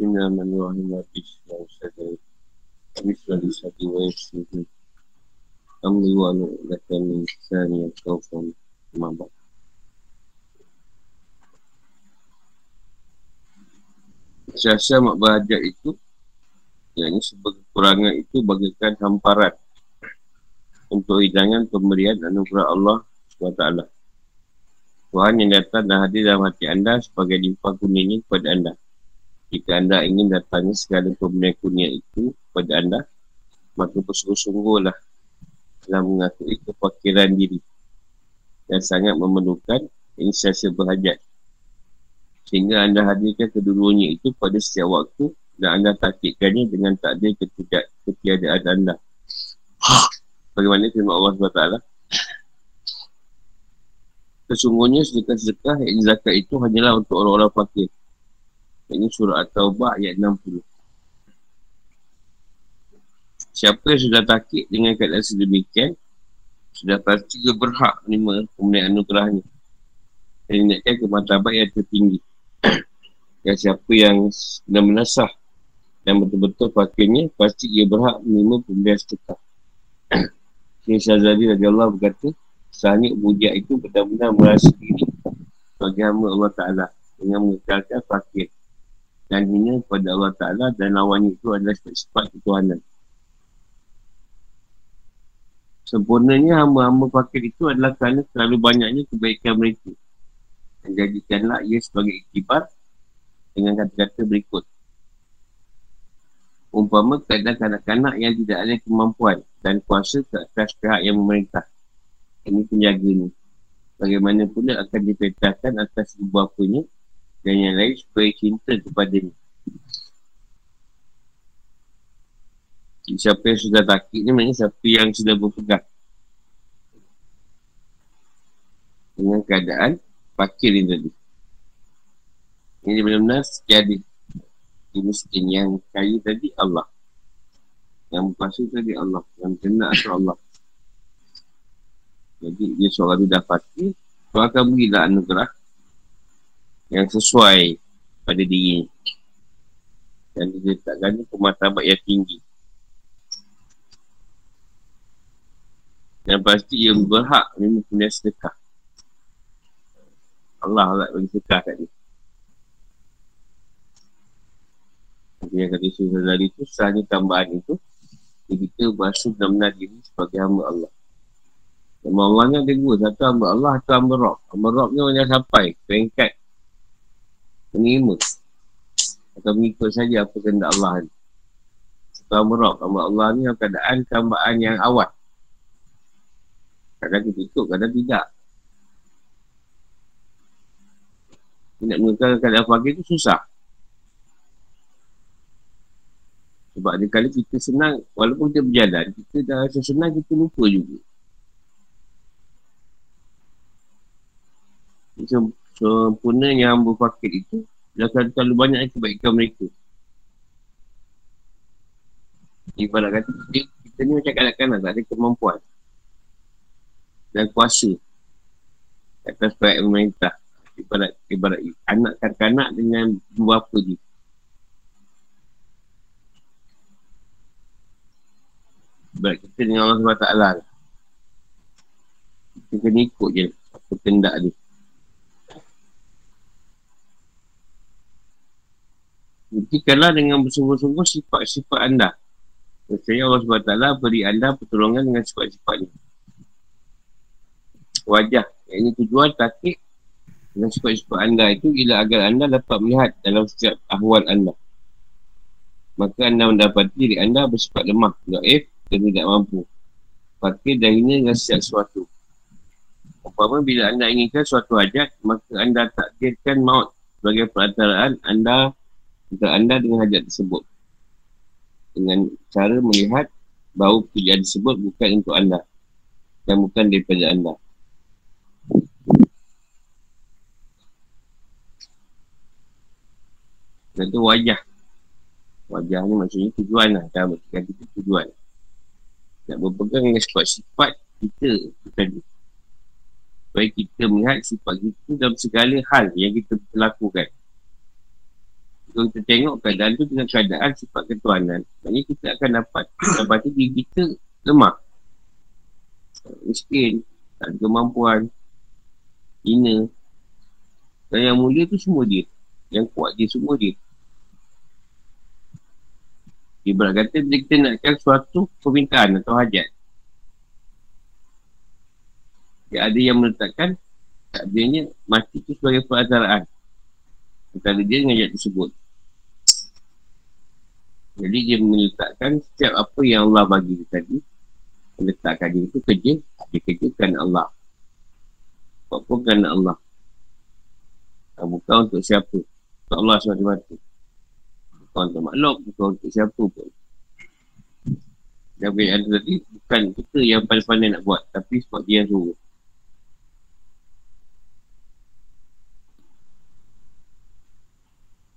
Bismillahirrahmanirrahim. Mak berhajat itu yang ini sebagai kekurangan itu bagikan hamparan untuk hidangan pemberian anugerah Allah SWT. Tuhan yang datang dan hadir dalam hati anda sebagai limpah kuningnya kepada anda. Jika anda ingin datangnya segala pemberian kuning itu kepada anda, maka bersungguh-sungguhlah dalam mengakui kepakiran diri dan sangat memerlukan inisiasi berhajat. Sehingga anda hadirkan kedudukannya itu pada setiap waktu dan anda taktikkannya dengan takdir ketidak ketiadaan anda. Bagaimana firman Allah SWT Sesungguhnya sedekah-sedekah yang zakat itu hanyalah untuk orang-orang fakir Ini surah At-Taubah ayat 60 Siapa yang sudah takik dengan keadaan sedemikian Sudah pasti dia berhak menerima kemudian anugerahnya. Dan ingatkan ke martabat yang tertinggi. Dan siapa yang benar-benar sah Dan betul-betul fakirnya Pasti dia berhak menerima pemberian sedekah. Syekh Syazali Allah berkata Sahnya budiak itu benar-benar merasa diri Sebagai hamba Allah Ta'ala Dengan mengekalkan fakir Dan hina kepada Allah Ta'ala Dan lawannya itu adalah sifat ketuhanan Sempurnanya hamba-hamba fakir itu adalah kerana terlalu banyaknya kebaikan mereka. Dan jadikanlah ia sebagai iktibar dengan kata-kata berikut. Umpama keadaan kanak-kanak yang tidak ada kemampuan dan kuasa ke atas pihak yang memerintah. Ini penjaga ini. Bagaimana pula akan dipetahkan atas ibu bapanya dan yang lain supaya cinta kepada ini. Siapa yang sudah takik ni maknanya siapa yang sudah berpegang? Dengan keadaan fakir ini tadi. Ini benar-benar setiada dia miskin yang kaya tadi Allah. Yang berkuasa tadi Allah. Yang kena asal Allah. Jadi dia seorang tu dah pasti Tuhan akan berilah anugerah yang sesuai pada diri. Dan dia letakkan pematabat yang tinggi. Dan pasti ia berhak mempunyai sedekah. Allah lah bagi sedekah kat dia. Dia kata Syekh Zazali itu Sahnya tambahan itu Kita berasa benar-benar diri Sebagai hamba Allah. Nama Allah ni ada dua. Satu hamba Allah Satu hamba Rob Hamba Rob ni orang yang sampai Peringkat Menerima. Atau mengikut saja Apa kena Allah ni. Hamba Rob Hamba Allah ni keadaan Tambaan yang awal. Kadang kita ikut Kadang tidak. Nak mengenalkan keadaan fakir itu susah. Sebab ada kali kita senang, walaupun kita berjalan, kita dah rasa senang, kita lupa juga. Sempurnanya hamba fakir itu, dah terlalu banyak kebaikan mereka. Ibarat kata, kita, kita ni macam kanak-kanak, tak ada kemampuan. Dan kuasa. Atas baik pemerintah. Ibarat, ibarat anak kanak-kanak dengan bapa dia. Sebab kita dengan Allah SWT. Kita kena ikut je apa kendak dia. Buktikanlah dengan bersungguh-sungguh sifat-sifat anda. Saya Allah SWT beri anda pertolongan dengan sifat-sifat ini. Wajah. Yang tujuan takik dengan sifat-sifat anda itu ialah agar anda dapat melihat dalam setiap ahwal anda. Maka anda mendapati diri anda bersifat lemah, gaib dan tidak mampu. Fakir dan hina dengan setiap sesuatu. Umpama bila anda inginkan suatu hajat, maka anda takdirkan maut sebagai perantaraan anda untuk anda dengan hajat tersebut. Dengan cara melihat bahawa pekerjaan tersebut bukan untuk anda dan bukan daripada anda. Itu wajah. Wajah ni maksudnya tujuan lah. Dalam kita tujuan nak berpegang dengan sifat-sifat kita tadi. Supaya kita melihat sifat kita dalam segala hal yang kita lakukan. Kalau kita tengok keadaan tu dengan keadaan sifat ketuanan, maknanya kita akan dapat tu diri kita lemah. Miskin, tak ada kemampuan, hina. Dan yang mulia tu semua dia. Yang kuat dia semua dia. Ibarat kata bila kita nakkan suatu permintaan atau hajat. Ya, ada yang meletakkan takdirnya mati itu sebagai perasaan. Antara dia dengan hajat tersebut. Jadi dia meletakkan setiap apa yang Allah bagi dia tadi. Meletakkan dia itu kerja. Dia kerja kerana Allah. Buat pun kerana Allah. Bukan untuk siapa. Untuk Allah SWT. Bukan untuk makhluk. Bukan untuk siapa pun. Dan yang tadi bukan kita yang pandai-pandai nak buat. Tapi sebab dia suruh.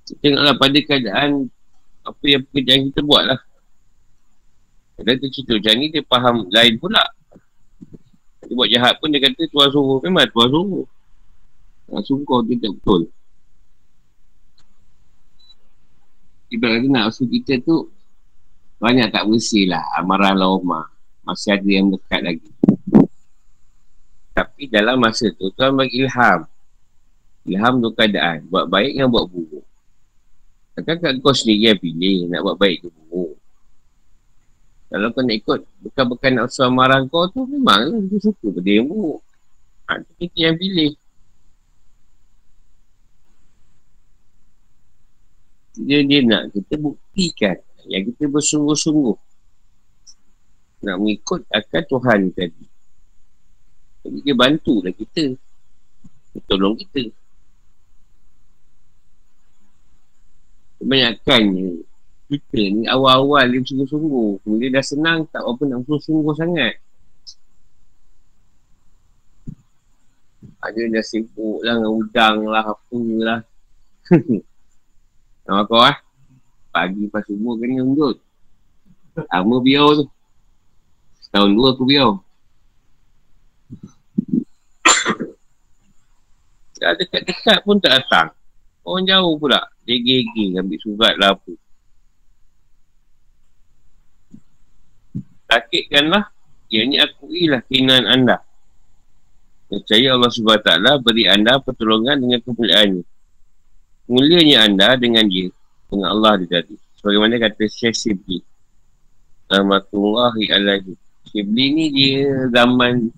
Tengoklah pada keadaan apa yang pekerjaan kita buat lah. Tu cerita macam ni dia faham lain pula. Dia buat jahat pun dia kata tuan suruh. Memang tuan suruh. Tak sungguh dia tak betul. Ibarat kata nak usul kita tu banyak tak bersih lah amaran lawamah. Masih ada yang dekat lagi. Tapi dalam masa tu Tuhan bagi ilham. Ilham tu keadaan. Buat baik yang buat buruk. Takkan kat kau sendiri yang pilih nak buat baik ke buruk. Kalau kau nak ikut bukan-bukan nak usaha marah kau tu memang dia suka pada yang buruk. Ha, kita yang pilih. Dia, dia nak kita buktikan yang kita bersungguh-sungguh nak mengikut akan Tuhan tadi. Jadi dia bantulah kita. Dia tolong kita. Kebanyakannya kita ni awal-awal dia sungguh-sungguh kemudian dah senang tak apa nak sungguh-sungguh sangat. Ada dah sibuk lah dengan udang lah apa lah. Nama kau lah pagi pas subuh kena undut. Lama biar tu. Setahun dua aku biar. Dah dekat-dekat pun tak datang orang jauh pula dia gigi ambil surat lah apa. Sakitkanlah. Ianya akuilah kinan anda. Percaya Allah SWT beri anda pertolongan dengan kemuliaannya. Mulianya anda dengan dia. Dengan Allah dia tadi. Sebagaimana kata Syekh Sibli. Rahmatullahi alaihi. Sibli ni dia zaman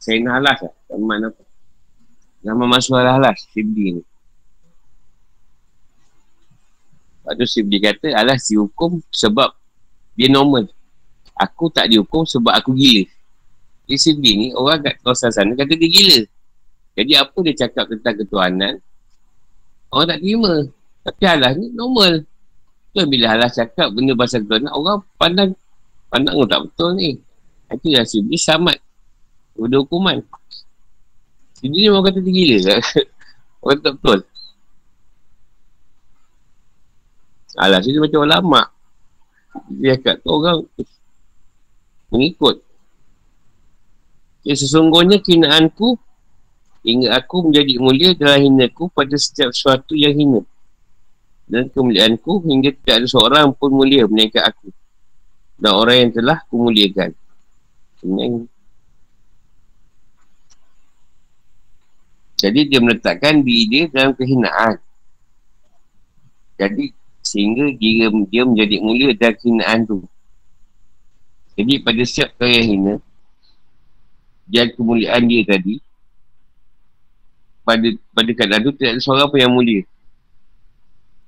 Sayyidina Halas lah. Zaman apa? Zaman masuk Halas. Sibli ni. Lepas tu Sibli kata, alah si hukum sebab dia normal. Aku tak dihukum sebab aku gila. Jadi Sibli ni, orang kat kawasan sana kata dia gila. Jadi apa dia cakap tentang ketuhanan, orang tak terima. Tapi alah ni normal. Tu bila alah cakap benda pasal ketuhanan, orang pandang, pandang oh, tak betul ni. Itu dah Sibli samat. Ada hukuman. Ni orang kata dia gila. orang tak betul. Alah, dia macam ulama. Dia kat tu orang mengikut. Ya, sesungguhnya kinaanku hingga aku menjadi mulia dalam hinaku pada setiap sesuatu yang hina. Dan kemuliaanku hingga tidak ada seorang pun mulia menaikkan aku. Dan orang yang telah kumuliakan. Senang. Jadi dia meletakkan diri dia dalam kehinaan. Jadi sehingga dia, dia menjadi mulia dan hinaan tu. Jadi pada setiap kali yang hina dan kemuliaan dia tadi. Pada pada keadaan tu tidak ada seorang pun yang mulia.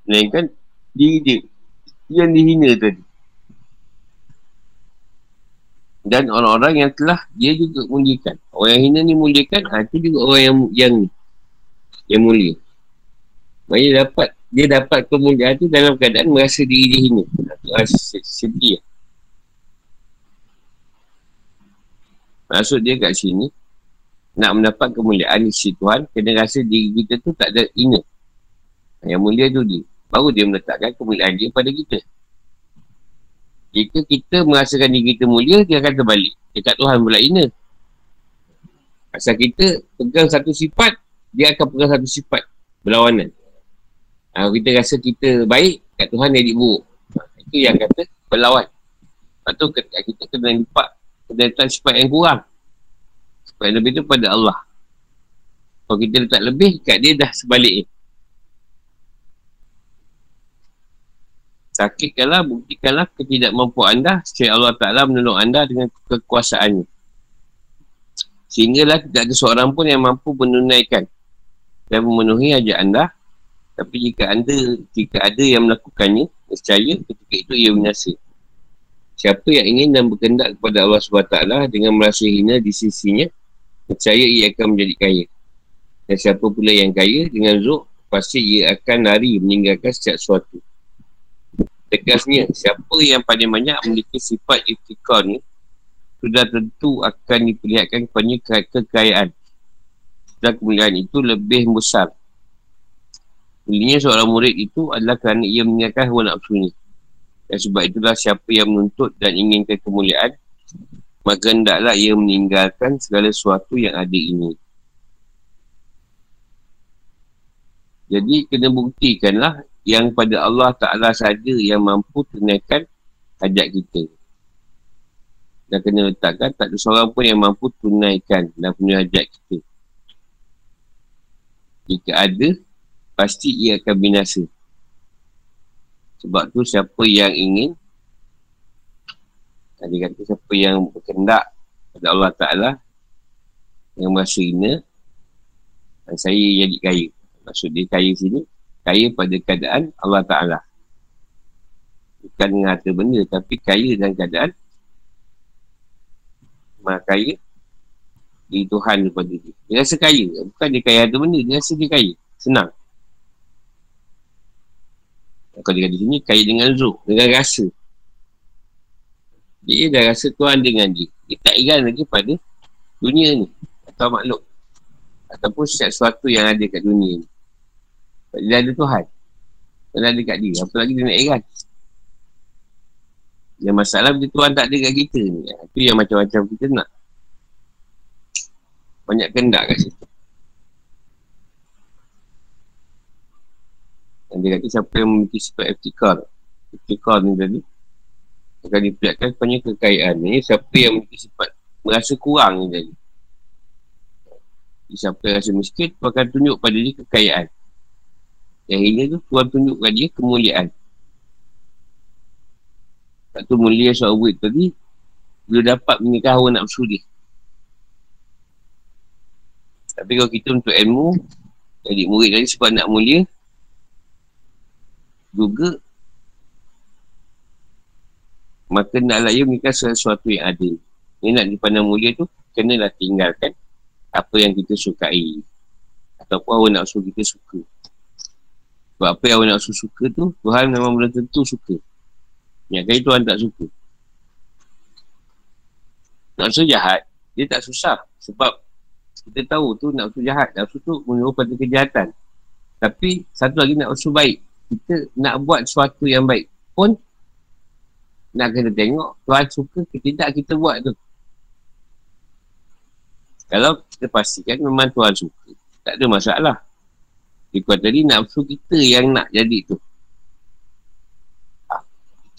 Melainkan diri dia. Yang dihina tadi. Dan orang-orang yang telah dia juga muliakan orang yang hina ni muliakan itu juga orang yang yang yang mulia. Maksudnya dapat dia dapat kemuliaan tu dalam keadaan merasa diri dia hina. Rasa sedih. Maksud dia kat sini, nak mendapat kemuliaan di sisi Tuhan, kena rasa diri kita tu tak ada hina. Yang mulia tu dia. Baru dia meletakkan kemuliaan dia pada kita. Jika kita merasakan diri kita mulia, dia akan terbalik. Dekat Tuhan pula hina. Asal kita pegang satu sifat, dia akan pegang satu sifat berlawanan. Ha, kita rasa kita baik, kat Tuhan jadi buruk. Ha, itu yang kata berlawan. Lepas tu kita kena lipat, kena letak sifat yang kurang. Sifat yang lebih tu pada Allah. Kalau kita letak lebih, kat dia dah sebalik. Sakitkanlah, buktikanlah ketidakmampuan anda secara Allah Ta'ala menolong anda dengan kekuasaannya. Sehinggalah tidak ada seorang pun yang mampu menunaikan dan memenuhi hajat anda. Tapi jika anda, jika ada yang melakukannya, percaya ketika itu ia binasa. Siapa yang ingin dan berkendak kepada Allah SWT dengan merasa hina di sisinya, percaya ia akan menjadi kaya. Dan siapa pula yang kaya dengan zuk, pasti ia akan lari meninggalkan setiap sesuatu. Tegasnya, siapa yang paling banyak memiliki sifat iftikar ni, sudah tentu akan diperlihatkan kepada kekayaan. Dan kemuliaan itu lebih besar. Mulianya seorang murid itu adalah kerana ia meninggalkan hawa nafsu ini. Dan sebab itulah siapa yang menuntut dan inginkan kemuliaan, maka hendaklah ia meninggalkan segala sesuatu yang ada ini. Jadi kena buktikanlah yang pada Allah Ta'ala saja yang mampu tunaikan hajat kita dan kena letakkan tak ada seorang pun yang mampu tunaikan dan punya hajat kita. Jika ada, pasti ia akan binasa. Sebab tu siapa yang ingin, tadi kata siapa yang berkendak pada Allah Ta'ala, yang merasa ina, dan saya jadi kaya. Maksud dia kaya sini, kaya pada keadaan Allah Ta'ala. Bukan dengan harta benda, tapi kaya dalam keadaan maha kaya di Tuhan kepada dia. Dia rasa kaya. Bukan dia kaya ada benda. Dia rasa dia kaya. Senang. Kalau dia kata sini, kaya dengan zuk. Dengan rasa. Dia dah rasa Tuhan dengan dia. Dia tak ingat lagi pada dunia ni. Atau makhluk. Ataupun sesuatu yang ada kat dunia ni. Dia ada Tuhan. Dan ada kat dia. Apa lagi dia nak ingat. Yang masalah bila Tuhan tak ada kat kita ni. Itu yang macam-macam kita nak. Banyak kendak kat situ. Dan dia kata siapa yang memiliki sifat eftikar. Eftikar ni tadi. Akan diperlihatkan kepada kekayaan. Ini siapa yang memiliki sifat merasa kurang ni tadi. Siapa yang rasa miskin, Tuhan akan tunjuk pada dia kekayaan. Yang ini tu, Tuhan tunjuk pada dia kemuliaan. Tak tu mulia seorang tadi Bila dapat menikah hawa nafsu dia Tapi kalau kita untuk ilmu Jadi murid tadi sebab nak mulia Juga Maka naklah ia menikah sesuatu yang ada Ini nak dipandang mulia tu Kenalah tinggalkan Apa yang kita sukai Ataupun hawa nafsu kita suka Sebab apa yang hawa nafsu suka tu Tuhan memang belum tentu suka yang kali Tuhan tak suka. Nafsu jahat, dia tak susah. Sebab kita tahu tu nafsu jahat. Nafsu tu menyuruh pada kejahatan. Tapi satu lagi nafsu baik. Kita nak buat sesuatu yang baik pun nak kena tengok Tuhan suka ke tidak kita buat tu. Kalau kita pastikan memang Tuhan suka. Tak ada masalah. Dia tadi nafsu kita yang nak jadi tu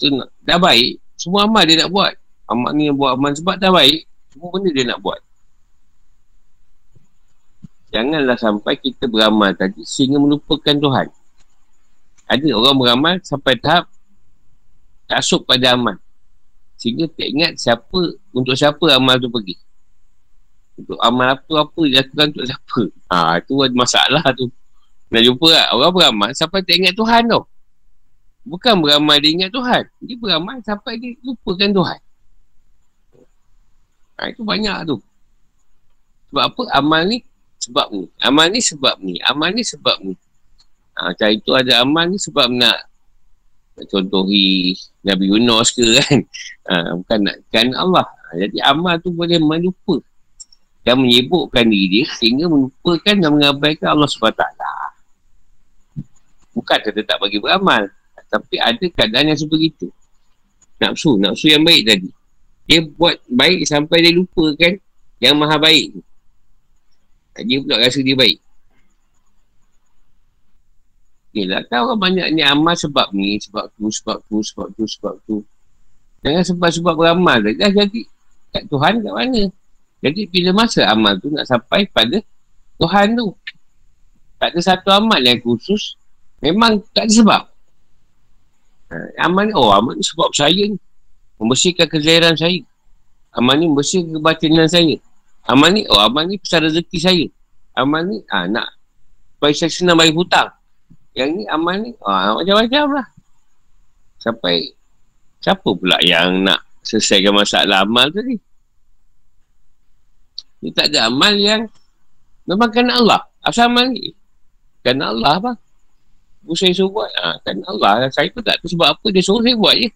tu nak, dah baik, semua amal dia nak buat. Amal ni yang buat amal sebab dah baik, semua benda dia nak buat. Janganlah sampai kita beramal tadi sehingga melupakan Tuhan. Ada orang beramal sampai tahap tasuk pada amal. Sehingga tak ingat siapa, untuk siapa amal tu pergi. Untuk amal apa-apa dilakukan untuk siapa. Ha, tu ada masalah tu. Nak jumpa tak? Orang beramal sampai tak ingat Tuhan tau. Bukan beramal dia ingat Tuhan. Dia beramal sampai dia lupakan Tuhan. Ha, itu banyak tu. Sebab apa? Amal ni sebab ni. Amal ni sebab ni. Amal ni sebab ni. Macam itu ada amal ni sebab nak contohi Nabi Yunus ke kan. Ha, bukan nak kan Allah. Ha, jadi amal tu boleh melupa dan menyebukkan diri dia sehingga melupakan dan mengabaikan Allah SWT. Bukan kata tak bagi beramal. Tapi ada keadaan yang sebegitu. Nafsu, nafsu yang baik tadi. Dia buat baik sampai dia lupa kan yang maha baik. Dia pula rasa dia baik. Yelah kan orang banyak ni amal sebab ni, sebab tu, sebab tu, sebab tu, sebab tu. Jangan sebab-sebab beramal dah jadi kat Tuhan kat mana. Jadi bila masa amal tu nak sampai pada Tuhan tu. Tak ada satu amal yang khusus. Memang tak ada sebab. Ha, amal ni, oh amal ni sebab saya ni. Membersihkan kezahiran saya. Amal ni membersihkan kebatinan saya. Amal ni, oh amal ni pasal rezeki saya. Amal ni, ah, nak supaya saya senang bagi hutang. Yang ni amal ni, ah, macam-macam lah. Sampai, siapa pula yang nak selesaikan masalah amal tadi? Dia tak ada amal yang memang kena Allah. Asal amal ni? Kena Allah apa? Bu saya suruh buat. Ha, kena Allah. Saya pun tak tahu sebab apa dia suruh saya buat je.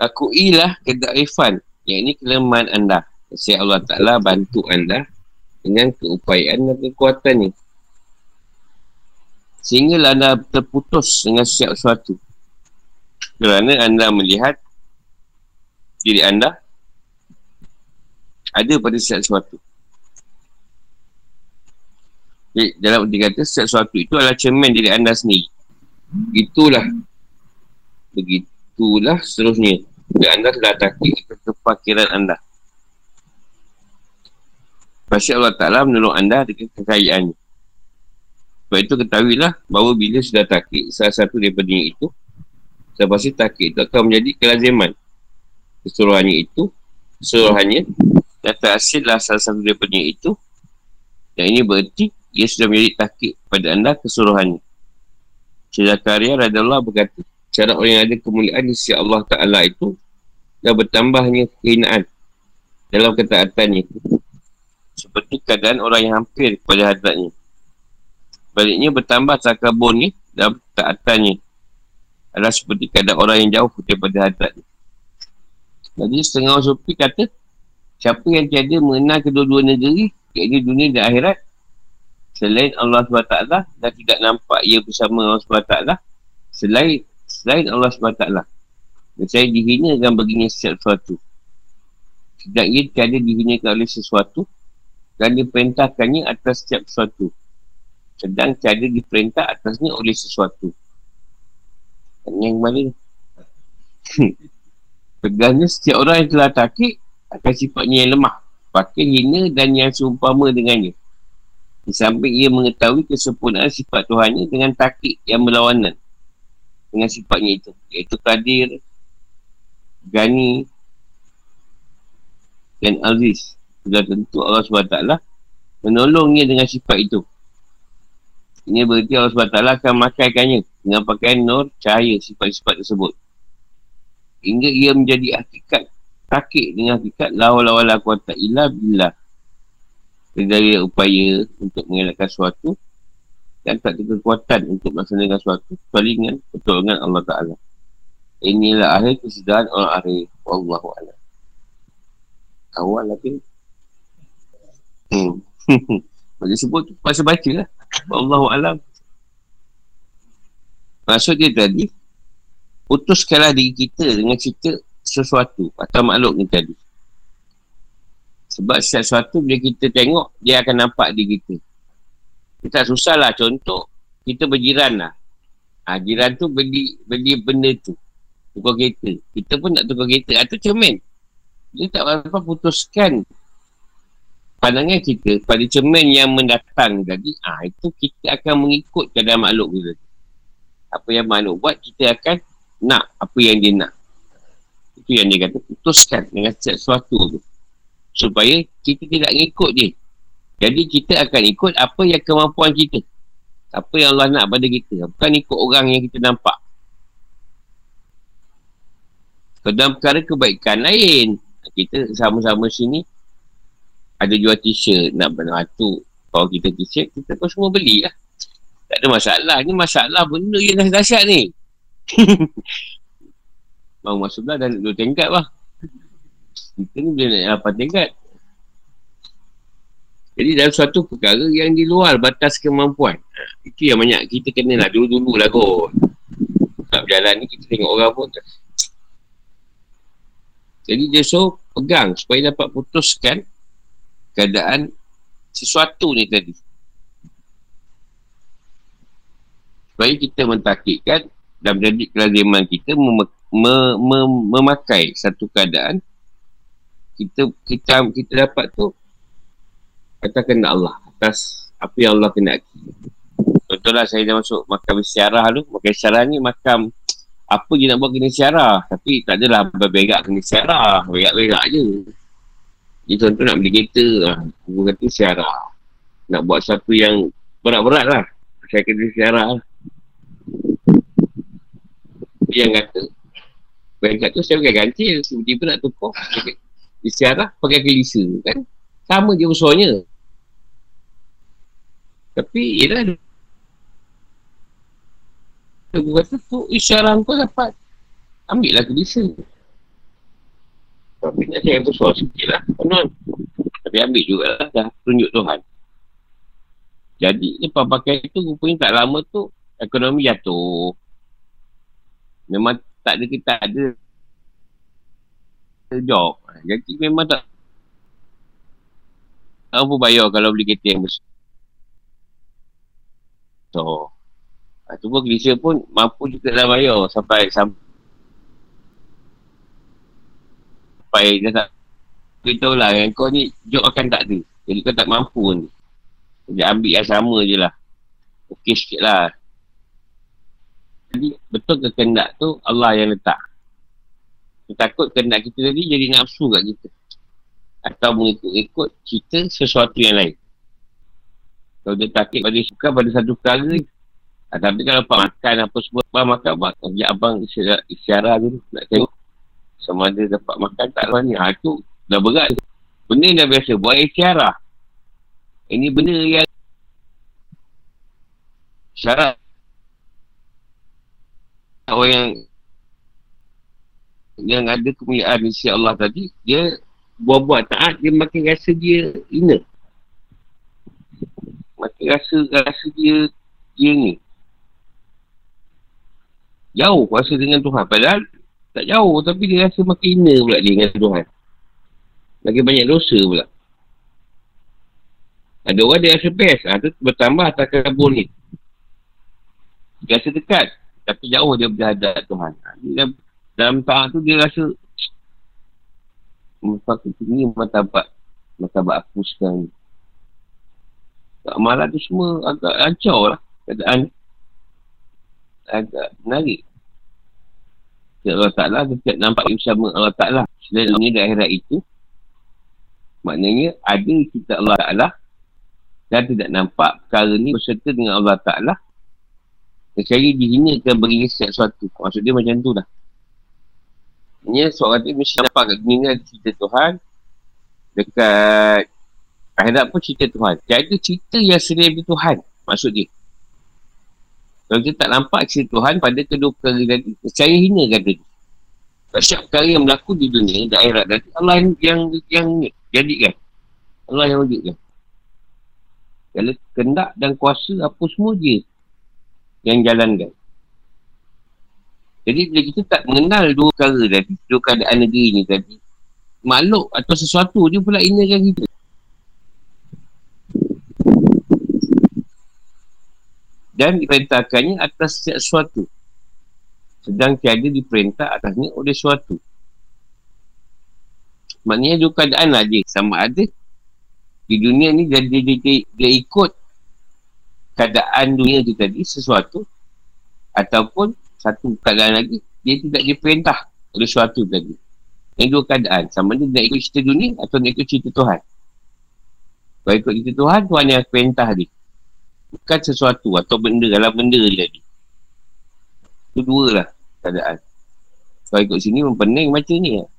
Aku ilah kedaifan. Yang ini kelemahan anda. Saya Allah Ta'ala bantu anda dengan keupayaan dan kekuatan ni. Sehingga anda terputus dengan setiap sesuatu. Kerana anda melihat diri anda ada pada setiap sesuatu. Jadi, dalam arti kata, setiap sesuatu itu adalah cermin diri anda sendiri. Itulah. Begitulah seterusnya. Dan anda telah takik kefakiran anda. Pasti Allah Ta'ala menolong anda dengan kekayaannya. Sebab itu ketahuilah bahawa bila sudah takik salah satu daripada itu, saya pasti takik itu akan menjadi kelaziman. Keseluruhannya itu, keseluruhannya dan terhasillah salah satu daripada itu dan ini berarti ia sudah menjadi takik pada anda keseluruhannya Syedakaria Radallah berkata cara orang yang ada kemuliaan di sisi Allah Ta'ala itu dah bertambahnya kehinaan dalam ketaatannya seperti keadaan orang yang hampir kepada hadratnya baliknya bertambah takabun ni dalam ketaatannya adalah seperti keadaan orang yang jauh daripada hadratnya jadi setengah sufi kata Siapa yang tiada mengenal kedua-dua negeri, iaitu dunia dan akhirat, selain Allah SWT dan tidak nampak ia bersama Allah SWT, selain selain Allah SWT. Dan saya dihinakan baginya setiap sesuatu. Sedang ia tiada dihinakan oleh sesuatu dan diperintahkannya atas setiap sesuatu. Sedang tiada diperintah atasnya oleh sesuatu. Yang mana? Tegahnya setiap orang yang telah takik akan sifatnya yang lemah pakai hina dan yang seumpama dengannya di samping ia mengetahui kesempurnaan sifat Tuhannya dengan takik yang berlawanan dengan sifatnya itu iaitu kadir gani dan aziz sudah tentu Allah SWT menolongnya dengan sifat itu. Ini berarti Allah SWT akan makaikannya dengan pakaian nur cahaya sifat-sifat tersebut. Hingga ia menjadi hakikat sakit dengan hakikat lawa-lawa kuasa ilah bila dari upaya untuk mengelakkan sesuatu dan tak ada kekuatan untuk melaksanakan sesuatu kecuali dengan pertolongan Allah Ta'ala. Inilah akhir kesedaran orang akhir. Wallahu a'lam. awal lagi hmm. bagi sebut pasal baca lah Wallahu a'lam. maksud dia tadi putuskanlah diri kita dengan cerita sesuatu atau makhluk ni tadi. Sebab sesuatu bila kita tengok, dia akan nampak di kita. Kita susah lah. Contoh, kita berjiran lah. Ha, jiran tu beli, beli benda tu. Tukar kereta. Kita pun nak tukar kereta. Atau cermin. Dia tak apa putuskan pandangan kita pada cermin yang mendatang tadi. Ah ha, itu kita akan mengikut keadaan makhluk kita. Apa yang makhluk buat, kita akan nak apa yang dia nak. Itu yang dia kata putuskan dengan sesuatu tu. Supaya kita tidak ikut dia. Jadi kita akan ikut apa yang kemampuan kita. Apa yang Allah nak pada kita. Bukan ikut orang yang kita nampak. Dalam perkara kebaikan lain. Kita sama-sama sini. Ada jual t-shirt. Nak tu. Kalau kita t-shirt, kita pun semua beli lah. Tak ada masalah. Ni masalah benda yang dah dahsyat ni. Bang masuk dah dan dua tingkat lah. Kita ni boleh naik lapan tingkat. Jadi dalam suatu perkara yang di luar batas kemampuan. Ha, itu yang banyak kita kena lah dulu-dulu lah kot. Tak berjalan ni kita tengok orang pun. Jadi dia so pegang supaya dapat putuskan keadaan sesuatu ni tadi. Supaya kita mentakikkan dan menjadi kelaziman kita mem- mem- mem- memakai satu keadaan kita kita kita dapat tu katakan Allah atas apa yang Allah kena Betul lah saya dah masuk makam isyarah tu. Makam isyarah ni makam apa je nak buat kena isyarah. Tapi tak adalah berberak kena isyarah. Berak-berak je. Jadi tuan nak beli kereta. Aku kata isyarah. Nak buat satu yang berat-berat lah. Saya kena isyarah lah. Dia yang kata. Bengkat tu saya pakai gantil. Tiba-tiba nak tukar. Isyarah pakai kelisa kan. Sama je besarnya. Tapi ialah Aku kata tu isyarat kau dapat Ambil lah kelisa Tapi nak cakap besar sikit lah. Penuh. Tapi ambil juga lah Dah. Tunjuk Tuhan. Jadi lepas pakai tu Rupanya tak lama tu Ekonomi jatuh. Memang tak ada kita ada Job. Jadi memang tak Tak apa bayar kalau beli kereta yang besar. So Ha, tu pun pun mampu juga dah bayar sampai sampai dia tak beritahu lah yang kau ni job akan tak ada. Jadi kau tak mampu ni. Jadi ambil yang sama je lah. Okey sikit lah. Jadi betul ke kendak tu Allah yang letak. Kita takut kendak kita tadi jadi nafsu kat kita. Atau mengikut-ikut kita sesuatu yang lain. Kalau dia takut pada suka pada satu perkara Ha, tapi kalau pak makan apa semua, abang makan, abang, ajak abang isyarat, isyarat dulu. Nak tengok sama ada dapat makan tak lah ni. Ha, tu dah berat. Benda dah biasa. Buat isyarat. Ini benda yang syarat orang yang yang ada kemuliaan isi Allah tadi dia buat-buat taat dia makin rasa dia ina makin rasa rasa dia dia ni Jauh kuasa dengan Tuhan. Padahal tak jauh tapi dia rasa makin hina pula dia dengan Tuhan. Lagi banyak dosa pula. Ada orang dia rasa best. Ha, tu bertambah atas kabur ni. Dia rasa dekat. Tapi jauh dia berhadap Tuhan. Ha, dia, dalam tahap tu dia rasa Masa ni matabat Matabat aku sekarang Tak malah tu semua agak hancur lah Keadaan agak menarik. Ya Allah Ta'ala kita nampak bersama Allah Ta'ala. Selain dunia dan akhirat itu, maknanya ada kita Allah Ta'ala dan tidak nampak perkara ni berserta dengan Allah Ta'ala kecuali dihinakan beri sesuatu. Maksud dia macam tu lah. Ini seorang tu mesti nampak kat dunia cerita Tuhan dekat akhirat pun cerita Tuhan. Jadi cerita yang selain Tuhan maksud dia. Kalau kita tak nampak cerita Tuhan pada kedua perkara tadi, percaya hina kata dia. Tak siap perkara yang berlaku di dunia, di akhirat tadi, Allah yang, yang, yang jadikan. Allah yang wujudkan. Kalau kendak dan kuasa apa semua dia yang jalankan. Jadi bila kita tak mengenal dua perkara tadi, dua keadaan negeri ni tadi, makhluk atau sesuatu dia pula inakan kita. Dan diperintahkannya atas setiap sesuatu. Sedang tiada diperintah atasnya oleh sesuatu. Maknanya dua keadaan lah je sama ada di dunia ni dia, dia, dia, dia, dia ikut keadaan dunia tu tadi sesuatu ataupun satu keadaan lagi dia tidak diperintah oleh sesuatu tadi. Yang dua keadaan. Sama ada nak ikut cerita dunia atau nak ikut cerita Tuhan. Kalau ikut cerita Tuhan Tuhan yang perintah dia bukan sesuatu atau benda dalam benda tadi. Itu dua lah keadaan. Kalau ikut sini mempening macam ni lah.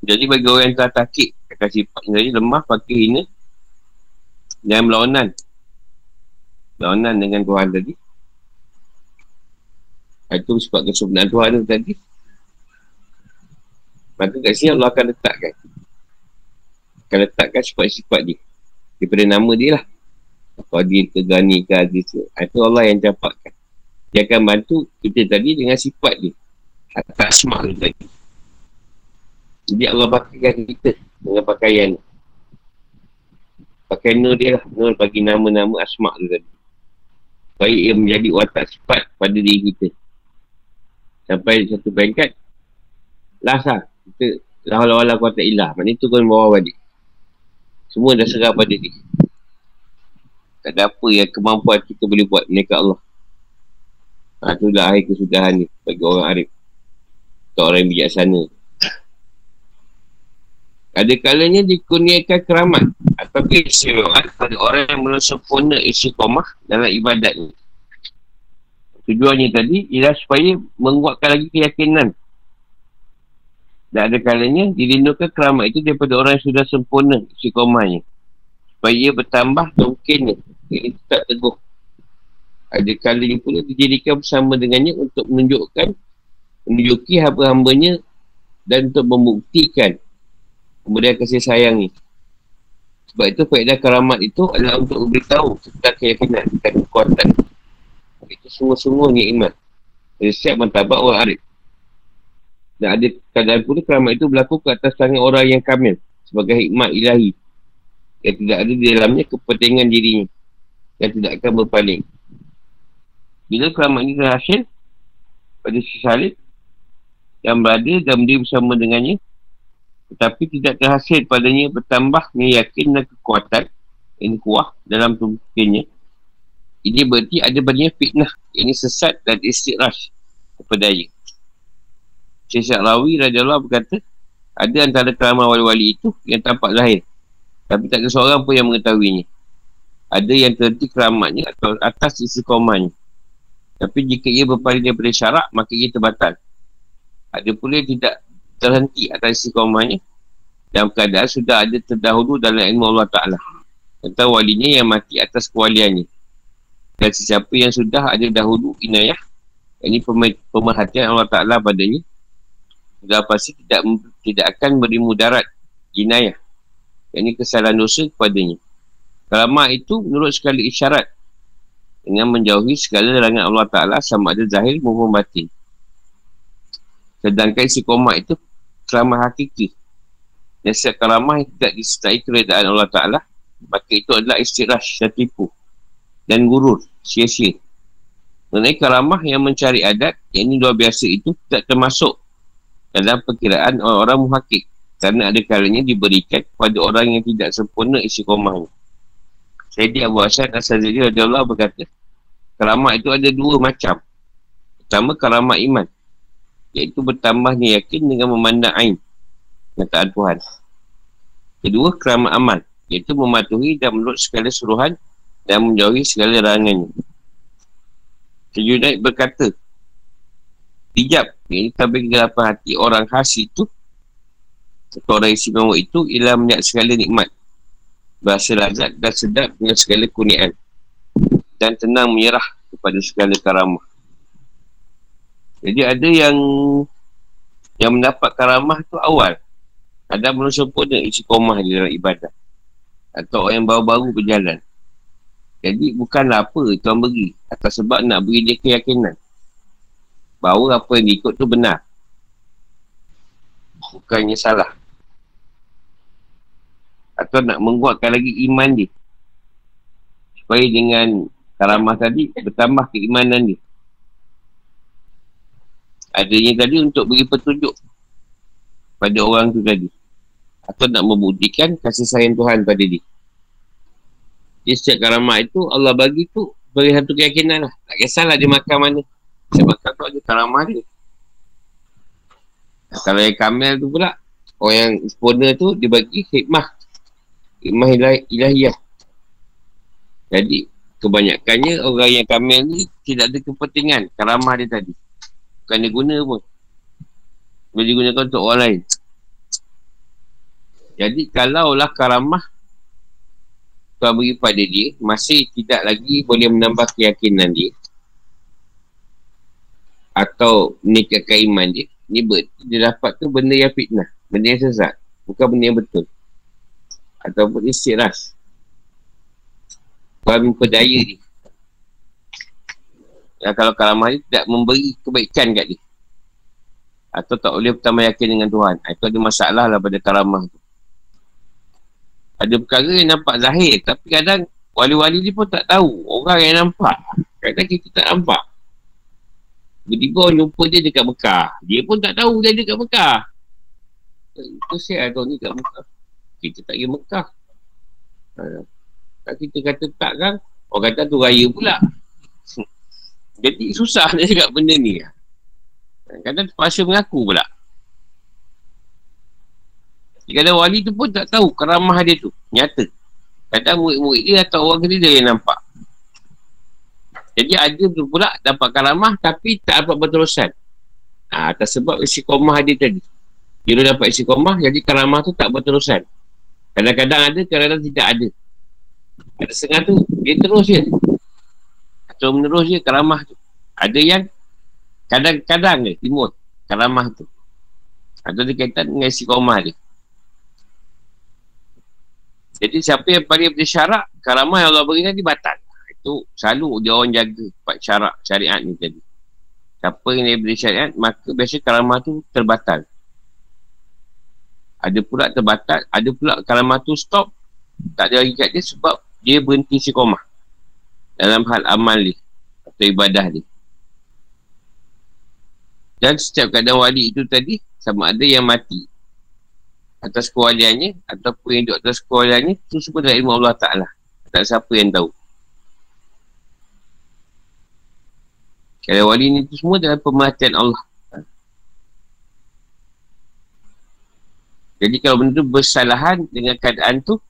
Jadi bagi orang yang telah takik akan sifat tadi lemah, pakai hina dan melawanan. Melawanan dengan Tuhan tadi. Itu sebab kesempurnaan Tuhan tu tadi. Maka kat sini Allah akan letakkan. Akan letakkan sifat-sifat dia daripada nama dia lah Qadir ke Gani ke Aziz itu Allah yang dapatkan dia akan bantu kita tadi dengan sifat dia atas asma tu tadi jadi Allah pakaikan kita dengan pakaian pakai nur dia lah. Nur bagi nama-nama asma' tu tadi. Supaya ia menjadi watak sifat pada diri kita. Sampai satu peringkat, lah. Kita lah-lah-lah kuatak ilah. Maksudnya tu kan bawah balik. Semua dah serah pada dia. Tak ada apa yang kemampuan kita boleh buat mereka Allah. Ha, tu dah akhir kesudahan ni bagi orang arif. Atau orang yang bijaksana. Ada kalanya dikurniakan keramat atau keistimewaan pada orang yang sempurna isi komah dalam ibadat ni. Tujuannya tadi ialah supaya menguatkan lagi keyakinan. Dan ada kalanya dilindungkan keramat itu daripada orang yang sudah sempurna isi komahnya. Supaya ia bertambah mungkinnya. Ini tak teguh. Ada kalanya pula dijadikan bersama dengannya untuk menunjukkan menunjuki hamba-hambanya dan untuk membuktikan kemudian kasih sayang ni. Sebab itu faedah karamat itu adalah untuk beritahu tentang keyakinan dan kekuatan. Itu semua-semuanya iman. Jadi siap mentabak orang arif. Dan ada keadaan pula keramat itu berlaku ke atas tangan orang yang kamil sebagai hikmat ilahi. Yang tidak ada di dalamnya kepentingan dirinya. Yang tidak akan berpaling. Bila keramat ini terhasil pada si salib yang berada dan berdiri bersama dengannya tetapi tidak terhasil padanya bertambahnya yakin dan kekuatan yang kuah dalam tubuhnya. Ini berarti ada banyak fitnah. Ini sesat dan istiqrash kepada ia. Syekh Rawi Raja berkata, ada antara keramat wali-wali itu yang tampak lahir. Tapi tak ada seorang pun yang mengetahuinya. Ada yang terhenti keramatnya atau atas isi komanya. Tapi jika ia berpaling daripada syarak, maka ia terbatal. Ada pula yang tidak terhenti atas istiqomahnya dalam keadaan sudah ada terdahulu dalam ilmu Allah Ta'ala tentang walinya yang mati atas kewaliannya dan sesiapa yang sudah ada dahulu inayah ini pemerhatian Allah Ta'ala padanya sudah pasti tidak tidak akan beri mudarat inayah ini kesalahan dosa kepadanya Kalamah itu menurut sekali isyarat dengan menjauhi segala larangan Allah Ta'ala sama ada zahir maupun batin sedangkan si komak itu keramah hakiki. Dan setiap keramah yang tidak disertai keredaan Allah Ta'ala, maka itu adalah istirahat dan tipu. Dan gurur, sia-sia. Mengenai keramah yang mencari adat, yang ini luar biasa itu tidak termasuk dalam perkiraan orang-orang muhakik. Kerana ada kalanya diberikan kepada orang yang tidak sempurna isi komahnya. Sayyidi Abu Hassan Asazili Allah berkata, keramah itu ada dua macam. Pertama, keramah iman iaitu bertambahnya yakin dengan memandang ain kenyataan Tuhan kedua kerama amal iaitu mematuhi dan menurut segala suruhan dan menjauhi segala larangannya Sejunaid berkata Hijab Ini tabir kegelapan hati orang khas itu Atau orang istimewa itu Ialah melihat segala nikmat Berasa lazat dan sedap dengan segala kunian Dan tenang menyerah kepada segala karamah jadi ada yang yang mendapat karamah tu awal. Ada belum sempurna isi komah di dalam ibadah. Atau orang yang baru-baru berjalan. Jadi bukanlah apa Tuhan beri. Atas sebab nak beri dia keyakinan. Bahawa apa yang diikut tu benar. Bukannya salah. Atau nak menguatkan lagi iman dia. Supaya dengan karamah tadi bertambah keimanan dia. Adanya tadi untuk beri petunjuk pada orang tu tadi. Atau nak membuktikan kasih sayang Tuhan pada dia. Jadi setiap karamah itu Allah bagi tu beri satu keyakinan lah. Tak kisahlah dia makan mana. Dia makan tu ada karamah dia. Kalau yang kamel tu pula, orang yang sempurna tu dia bagi hikmah. Hikmah ilah, ilahiyah. Jadi, kebanyakannya orang yang kamel ni tidak ada kepentingan karamah dia tadi. Bukan dia guna pun Boleh digunakan untuk orang lain Jadi kalaulah karamah Tuhan beri pada dia Masih tidak lagi boleh menambah keyakinan dia Atau meningkatkan iman dia Ni berarti dia dapat tu benda yang fitnah Benda yang sesat Bukan benda yang betul Ataupun istiras Tuhan memperdaya dia yang kalau kalamah ni tidak memberi kebaikan kat dia. Atau tak boleh bertambah yakin dengan Tuhan. Ah, itu ada masalah lah pada kalamah tu. Ada perkara yang nampak zahir. Tapi kadang wali-wali ni pun tak tahu. Orang yang nampak. Kadang kita tak nampak. Tiba-tiba orang jumpa dia dekat Mekah. Dia pun tak tahu dia dekat Mekah. Itu saya tahu ni dekat Mekah. Kita tak pergi Mekah. Ha. kita kata tak kan, orang kata tu raya pula. Jadi susah dia cakap benda ni. Kadang terpaksa mengaku pula. Kadang wali tu pun tak tahu keramah dia tu. Nyata. Kadang murid-murid dia atau orang dia yang nampak. Jadi ada tu pula dapat karamah tapi tak dapat berterusan. Ha, atas sebab isi komah dia tadi. Dia dapat isi komah jadi karamah tu tak berterusan. Kadang-kadang ada, kadang-kadang tidak ada. Ada setengah tu, dia terus je. Atau menerus je karamah tu. Ada yang kadang-kadang je timur karamah tu. Atau dia kaitan dengan isi komah dia. Jadi siapa yang paling bersyarak, karamah yang Allah beri nanti batal. Itu selalu dia orang jaga empat syarak syariat ni tadi. Siapa yang diberi syariat, maka biasa karamah tu terbatal. Ada pula terbatal, ada pula karamah tu stop. Tak ada lagi kat dia sebab dia berhenti sikomah. Dalam hal amal ni. Atau ibadah ni. Dan setiap keadaan wali itu tadi, sama ada yang mati atas kewaliannya ataupun yang duduk atas kewaliannya itu semua dari ilmu Allah Ta'ala tak siapa yang tahu kalau wali ni itu semua dalam pemerhatian Allah jadi kalau benda tu bersalahan dengan keadaan tu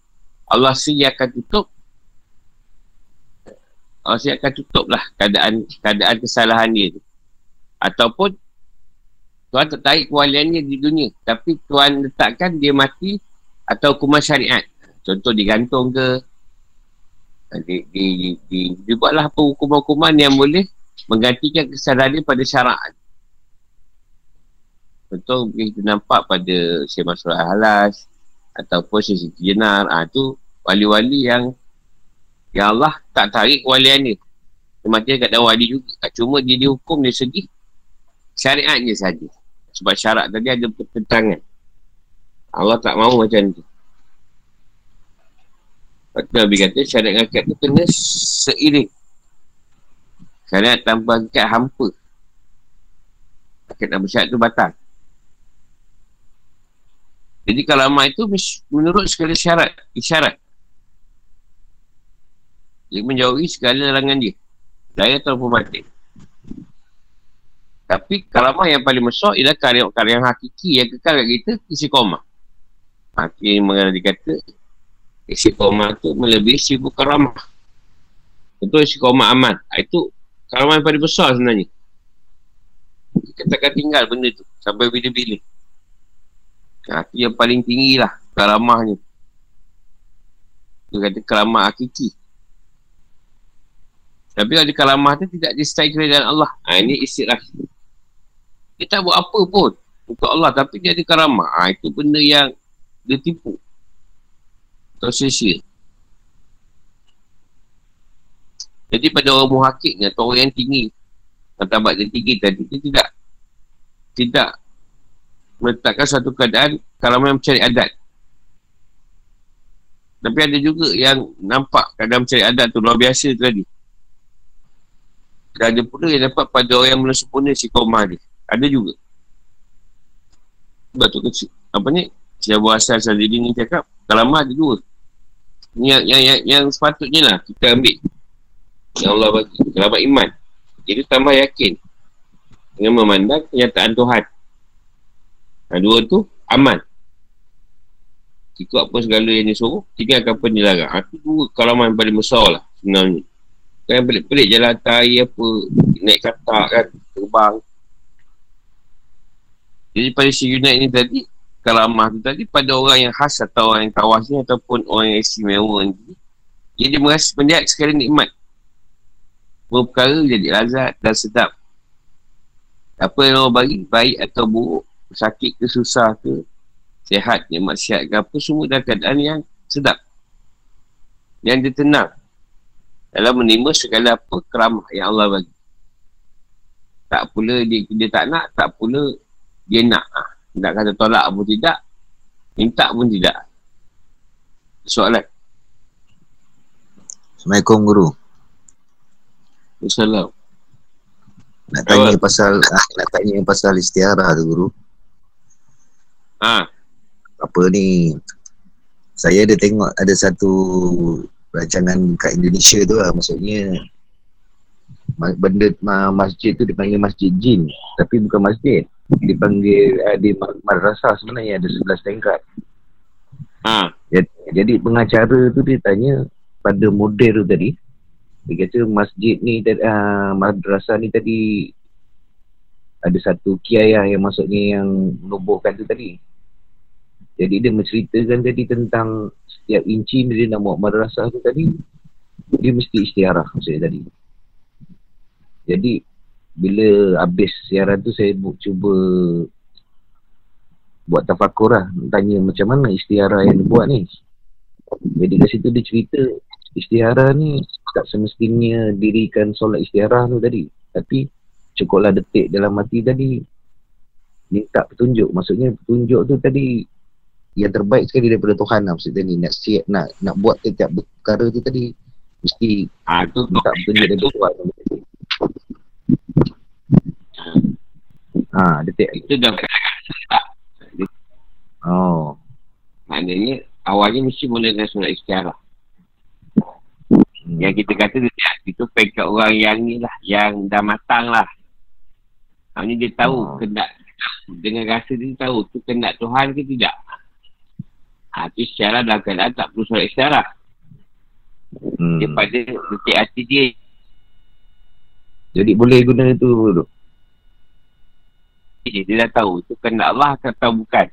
Allah sendiri akan tutup Allah sendiri akan tutup lah keadaan, keadaan kesalahan dia tu ataupun Tuhan tak tarik kewaliannya di dunia. Tapi Tuhan letakkan dia mati atau hukuman syariat. Contoh digantung ke. Di, di, di, di, dibuatlah apa hukuman-hukuman yang boleh menggantikan kesadaran dia pada syarat. Contoh kita nampak pada Syekh Masrul Halas ataupun Syekh Siti Jenar. Ha, tu wali-wali yang yang Allah tak tarik kewalian dia. Sematinya kat dalam wali juga. Cuma dia dihukum dari segi syariatnya saja. Sebab syarat tadi ada pertentangan. Allah tak mahu macam tu. Sebab tu Nabi kata syarat dengan akad tu kena seiring. Syarat tanpa akad hampa. Dan bersyarat tu batal. Jadi kalau amal itu menurut segala syarat, isyarat. Dia menjauhi segala larangan dia. Daya ataupun batin. Tapi kalamah yang paling besar ialah karya-karya yang hakiki yang kekal kat kita, isi koma. Hakiki mengenai dikata, isi koma tu melebihi seribu karamah. Itu isi koma aman. Ha, itu kalamah yang paling besar sebenarnya. Kita takkan tinggal benda tu sampai bila-bila. Ha, yang paling tinggi lah karamahnya. Dia kata kalamah hakiki. Tapi kalau di kalamah tu tidak disertai kerajaan Allah. Ha, ini istilah. Dia tak buat apa pun untuk Allah tapi dia ada karamah. Ha, itu benda yang dia tipu. Atau sia Jadi pada orang muhakik ni atau orang yang tinggi Martabat dia tinggi tadi Dia tidak Tidak Meletakkan satu keadaan Karamah yang mencari adat Tapi ada juga yang Nampak keadaan mencari adat tu Luar biasa tu tadi Dan ada pula yang dapat pada orang yang Belum sempurna si koma dia ada juga. Batu kecil. Apa ni? Siapa asal sendiri ni cakap. Kalamah ada dua. Ni yang, yang, yang, yang sepatutnya lah kita ambil. Yang Allah bagi. Kalamah iman. Jadi tambah yakin. Dengan memandang kenyataan Tuhan. Nah, dua tu aman. Ikut apa segala yang dia suruh, tinggalkan apa dia larang. Itu dua kalaman yang paling besar lah sebenarnya. Kan pelik-pelik jalan atas apa, naik katak kan, terbang. Jadi pada si unit ni tadi Kalamah tu tadi pada orang yang khas Atau orang yang tawas ni Ataupun orang yang istimewa ni Jadi merasa melihat sekali nikmat Berperkara jadi lazat dan sedap. Apa yang orang bagi Baik atau buruk Sakit ke susah ke Sehat, nikmat sihat ke apa Semua dalam keadaan yang sedap. Yang dia tenang. Dalam menerima segala apa Keramah yang Allah bagi. Tak pula dia, dia tak nak Tak pula dia nak. Nak kata tolak pun tidak minta pun tidak. Soalan. Assalamualaikum Guru. Assalamualaikum. Nak tanya Awal. pasal ah, nak tanya pasal istiarah tu Guru. Ha. Apa ni? Saya ada tengok ada satu rancangan kat Indonesia tu lah maksudnya benda masjid tu dipanggil masjid jin tapi bukan masjid dipanggil uh, di madrasah sebenarnya ada 11 tingkat ha. jadi, jadi pengacara tu dia tanya pada model tu tadi dia kata masjid ni uh, madrasah ni tadi ada satu kiai yang maksudnya yang menubuhkan tu tadi. Jadi dia menceritakan tadi tentang setiap inci dia nak buat madrasah tu tadi dia mesti istiarah maksudnya tadi. Jadi bila habis siaran tu saya bu- cuba buat tafakur lah tanya macam mana istiara yang dia buat ni. Jadi kat situ dia cerita istiara ni tak semestinya dirikan solat istiara tu tadi tapi cukuplah detik dalam mati tadi minta petunjuk maksudnya petunjuk tu tadi yang terbaik sekali daripada Tuhan lah maksudnya ni nak siap nak nak buat setiap perkara tu tadi mesti ha, tu minta petunjuk dari Tuhan Ha, detik. Itu dah. Oh. Maknanya awalnya mesti mula dengan solat istiarah. Hmm. Yang kita kata dia itu pekat orang yang ni lah. Yang dah matang lah. Maksudnya dia tahu oh. kena dengan rasa dia tahu tu kena Tuhan ke tidak. Ha, tu secara dalam keadaan tak perlu solat istiarah. Hmm. Dia pada detik hati dia. Jadi boleh guna itu dulu dia, dia dah tahu tu kena Allah atau bukan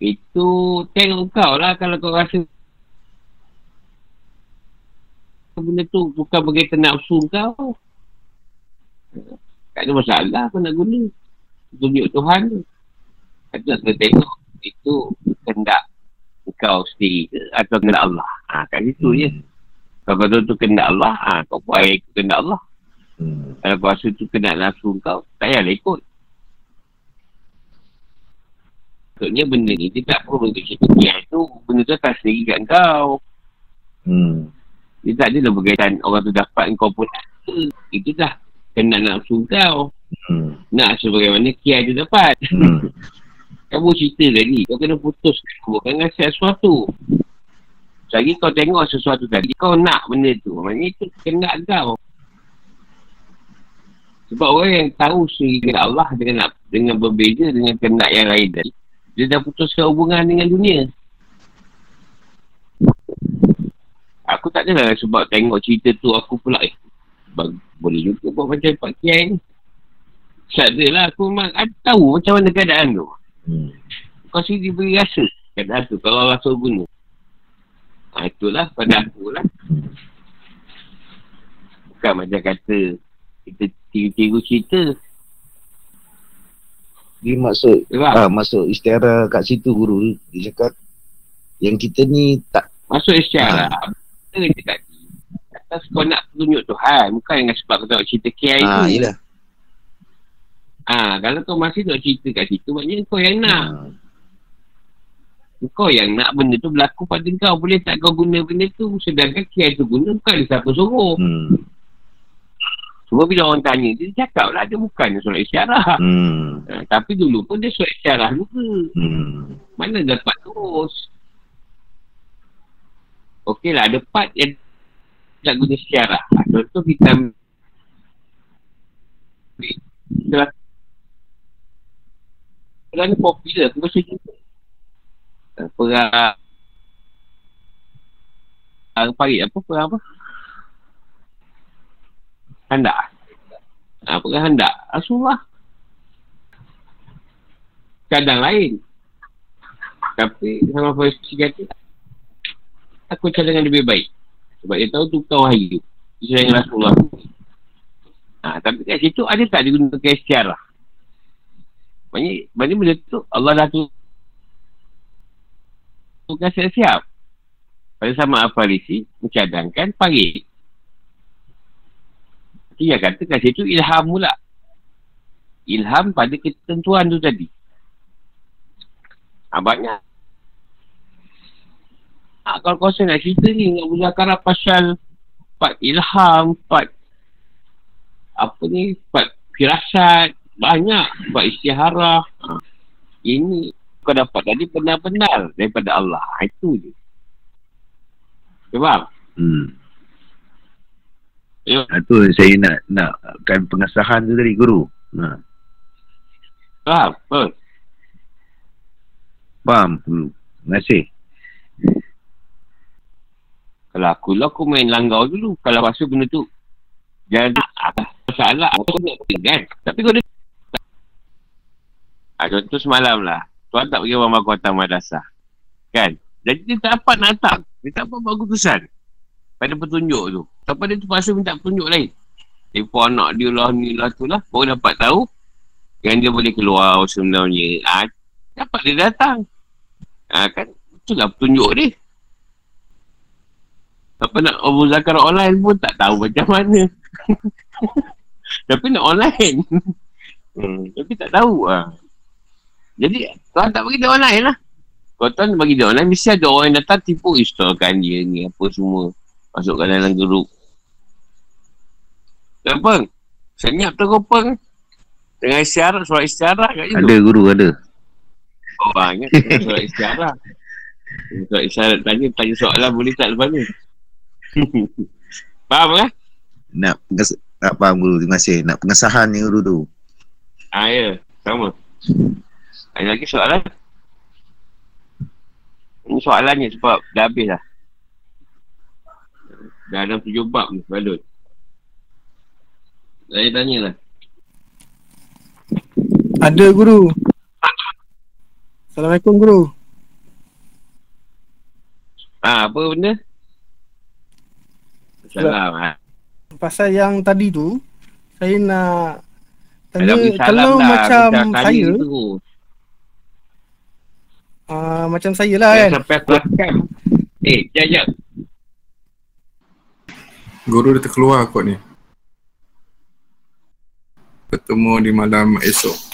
itu tengok kau lah kalau kau rasa benda tu bukan berkaitan nafsu kau. Tak ada masalah kau nak guna. Tunjuk Tuhan. Tu itu nak kena tengok itu kendak kau sendiri ke? Atau kendak Allah? Ha, kat situ hmm. je kalau kau tu kendak Allah ha, kau buat ikut kendak Allah. Hmm. kalau kau rasa tu kendak nafsu kau tak payahlah ikut. Maksudnya benda ni dia tak perlu bentuk syariah tu. Benda tu akan sendiri kat kau. Hmm. Dia tak adalah berkaitan orang tu dapat kau pun Itu dah kena nafsu kau. Hmm. Nak sebagaimana kiai tu dapat. Hmm. kau cerita lagi. Kau kena putus. Kau kan ngasih sesuatu. Lagi kau tengok sesuatu tadi. Kau nak benda tu. Maksudnya itu kena kau. Sebab orang yang tahu dengan Allah dengan dengan berbeza dengan kena yang lain tadi. Dia dah putuskan hubungan dengan dunia. Aku tak adalah sebab tengok cerita tu aku pula eh. Boleh juga buat macam Pak Kiai ni. Tak adalah aku memang aku tahu macam mana keadaan tu. Hmm. Kau sendiri beri rasa keadaan tu kalau suruh guna. Ha, itulah pada aku lah. Bukan macam kata kita tiru-tiru cerita. Dia maksud ha, Masuk istiara kat situ guru Dia cakap Yang kita ni tak Masuk istiara ha. Kita cakap Atas kau nak tunjuk Tuhan Bukan dengan sebab kau tengok cerita KI ha, tu Yelah Ha, kalau kau masih nak cerita kat situ Maknanya kau yang nak ha. Kau yang nak benda tu berlaku pada kau Boleh tak kau guna benda tu Sedangkan KI tu guna Bukan siapa suruh hmm. Cuma bila orang tanya, dia cakap lah dia bukan solat isyarah. Hmm. Ha, tapi dulu pun dia solat isyarah juga. Hmm. Mana dapat terus? Okey lah, ada part yang tak guna isyarah. Ha, contoh kita ambil Perang popular, aku rasa juga. Perang Perang parit apa? Perang apa? Handak. Ha, apakah handak? Rasulullah. Kadang lain. Tapi sama Farisi kata, aku cakap dengan lebih baik. Sebab dia tahu tu kau wahyu. Dia dengan Rasulullah. Ha, tapi kat situ ada tak digunakan secara? Maksudnya, maksudnya benda tu Allah dah tu bukan siap-siap. Pada sama Al-Farisi, mencadangkan parit. Dia kata kat situ ilham pula. Ilham pada ketentuan tu tadi. Banyak. Ah, kalau kau nak cerita ni dengan muzakarah pasal part ilham, part apa ni, part firasat, banyak, part istiharah. Ha. Ini kau dapat tadi benar-benar daripada Allah. Ha, itu je. Sebab? Hmm. Itu saya nak nak kan pengesahan tu dari guru. Ha. Faham? Faham? Faham? Terima kasih. Kalau aku lah, aku main langgau dulu. Kalau rasa benda tu. Jangan ada masalah. Aku nak kan. Tapi kau ada. Ha, contoh semalam lah. Tuan tak pergi orang kota madrasah. Kan? Jadi dia tak dapat nak tak. Dia tak dapat buat keputusan. Pada petunjuk tu. Sampai dia terpaksa minta petunjuk lain. Telefon anak dia lah, ni lah, tu lah. Baru dapat tahu. Yang dia boleh keluar sebenarnya. Ha, dapat dia datang. Ha, kan? Itulah petunjuk dia. Apa nak Abu Zakar online pun tak tahu macam mana. Tapi nak online. hmm, tapi tak tahu lah. Jadi, kau tak bagi dia online lah. Kau tak bagi dia online, mesti ada orang yang datang tipu installkan dia ni, apa semua. Masukkan dalam grup. Kenapa? Senyap tu kau peng. Dengan isyarat, surat isyarat kat situ. Ada guru, ada. Oh, ingat surat isyarat. Surat isyarat tanya, tanya soalan boleh tak lepas ni? faham kan? Nak penges nak faham guru, terima kasih. Nak pengesahan ni guru tu. Ah ya, sama. Ada lagi soalan? Ini soalannya sebab dah habis dah. Dah ada tujuh bab ni, balut. Saya tanya lah. Ada guru. Assalamualaikum guru. Ah, apa benda? Salam. Ha. Pasal yang tadi tu, saya nak tanya kalau dah, macam saya uh, macam saya lah kan. Sampai aku lakukan. Eh, jap jap. Guru dah terkeluar kot ni. Bertemu di malam esok.